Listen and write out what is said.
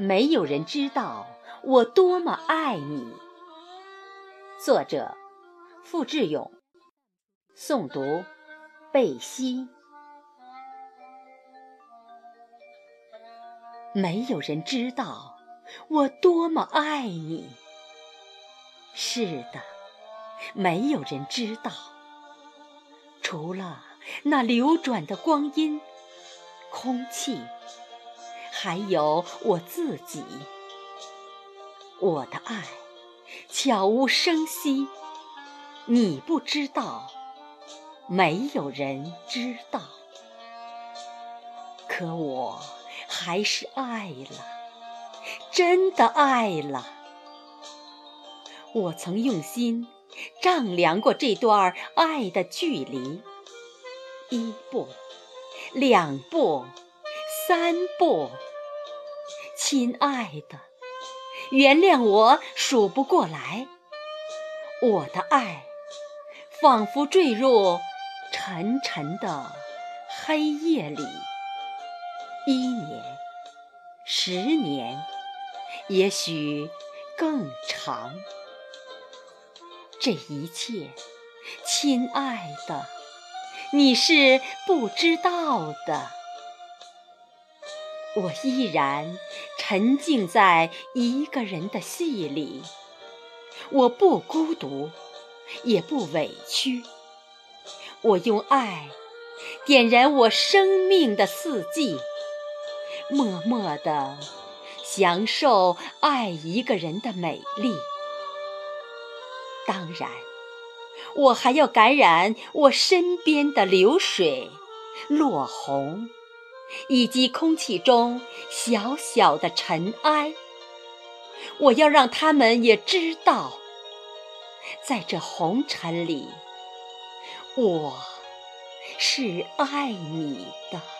没有人知道我多么爱你。作者：付志勇，诵读：贝西。没有人知道我多么爱你。是的，没有人知道，除了那流转的光阴、空气。还有我自己，我的爱悄无声息，你不知道，没有人知道，可我还是爱了，真的爱了。我曾用心丈量过这段爱的距离，一步，两步，三步。亲爱的，原谅我数不过来。我的爱仿佛坠入沉沉的黑夜里，一年、十年，也许更长。这一切，亲爱的，你是不知道的。我依然沉浸在一个人的戏里，我不孤独，也不委屈。我用爱点燃我生命的四季，默默地享受爱一个人的美丽。当然，我还要感染我身边的流水、落红。以及空气中小小的尘埃，我要让他们也知道，在这红尘里，我是爱你的。